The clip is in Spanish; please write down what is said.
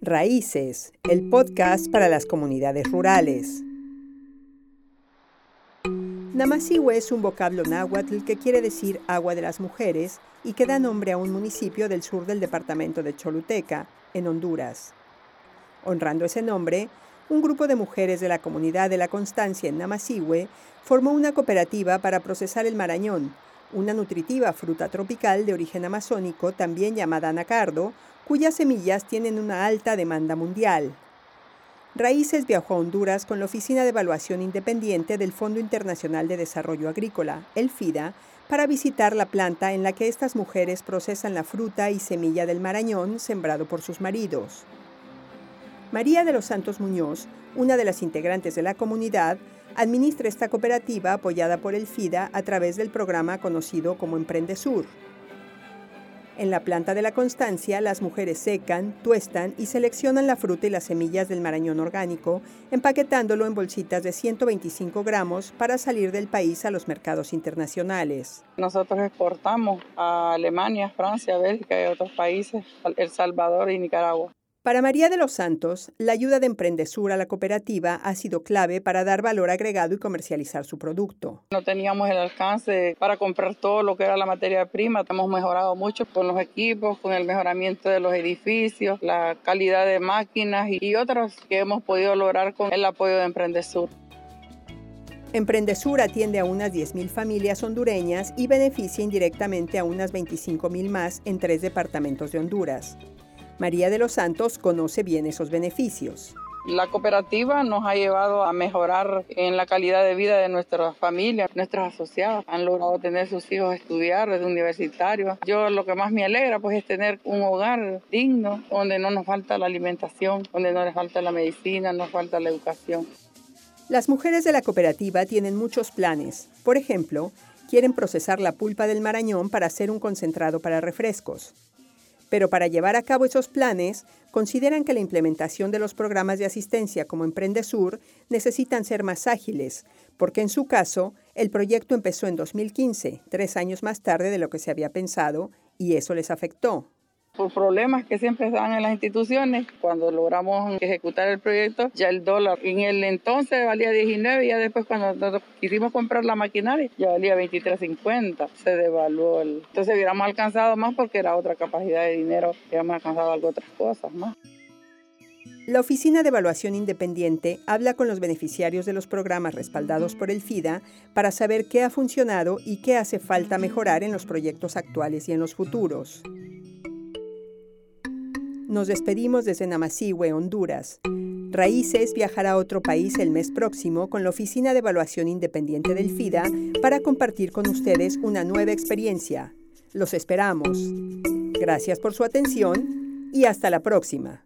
Raíces, el podcast para las comunidades rurales. Namasiwe es un vocablo náhuatl que quiere decir agua de las mujeres y que da nombre a un municipio del sur del departamento de Choluteca, en Honduras. Honrando ese nombre, un grupo de mujeres de la comunidad de la Constancia en Namasiwe formó una cooperativa para procesar el marañón, una nutritiva fruta tropical de origen amazónico también llamada anacardo, cuyas semillas tienen una alta demanda mundial. Raíces viajó a Honduras con la Oficina de Evaluación Independiente del Fondo Internacional de Desarrollo Agrícola, el FIDA, para visitar la planta en la que estas mujeres procesan la fruta y semilla del marañón sembrado por sus maridos. María de los Santos Muñoz, una de las integrantes de la comunidad, administra esta cooperativa apoyada por el FIDA a través del programa conocido como Emprende Sur. En la planta de la Constancia, las mujeres secan, tuestan y seleccionan la fruta y las semillas del marañón orgánico, empaquetándolo en bolsitas de 125 gramos para salir del país a los mercados internacionales. Nosotros exportamos a Alemania, Francia, Bélgica y otros países, El Salvador y Nicaragua. Para María de los Santos, la ayuda de Emprendesur a la cooperativa ha sido clave para dar valor agregado y comercializar su producto. No teníamos el alcance para comprar todo lo que era la materia prima. Hemos mejorado mucho con los equipos, con el mejoramiento de los edificios, la calidad de máquinas y otros que hemos podido lograr con el apoyo de Emprendesur. Emprendesur atiende a unas 10.000 familias hondureñas y beneficia indirectamente a unas 25.000 más en tres departamentos de Honduras. María de los Santos conoce bien esos beneficios. La cooperativa nos ha llevado a mejorar en la calidad de vida de nuestras familias, nuestros asociados han logrado tener sus hijos estudiar desde universitarios. Yo lo que más me alegra pues es tener un hogar digno donde no nos falta la alimentación, donde no nos falta la medicina, no nos falta la educación. Las mujeres de la cooperativa tienen muchos planes. Por ejemplo, quieren procesar la pulpa del marañón para hacer un concentrado para refrescos. Pero para llevar a cabo esos planes, consideran que la implementación de los programas de asistencia como Emprendesur necesitan ser más ágiles, porque en su caso, el proyecto empezó en 2015, tres años más tarde de lo que se había pensado, y eso les afectó por problemas que siempre dan en las instituciones. Cuando logramos ejecutar el proyecto, ya el dólar en el entonces valía 19 y ya después cuando quisimos comprar la maquinaria ya valía 23.50. Se devaluó. El... Entonces hubiéramos alcanzado más porque era otra capacidad de dinero, hubiéramos alcanzado algo otras cosas más. La Oficina de Evaluación Independiente habla con los beneficiarios de los programas respaldados por el FIDA para saber qué ha funcionado y qué hace falta mejorar en los proyectos actuales y en los futuros. Nos despedimos desde Namasihue, Honduras. Raíces viajará a otro país el mes próximo con la Oficina de Evaluación Independiente del FIDA para compartir con ustedes una nueva experiencia. Los esperamos. Gracias por su atención y hasta la próxima.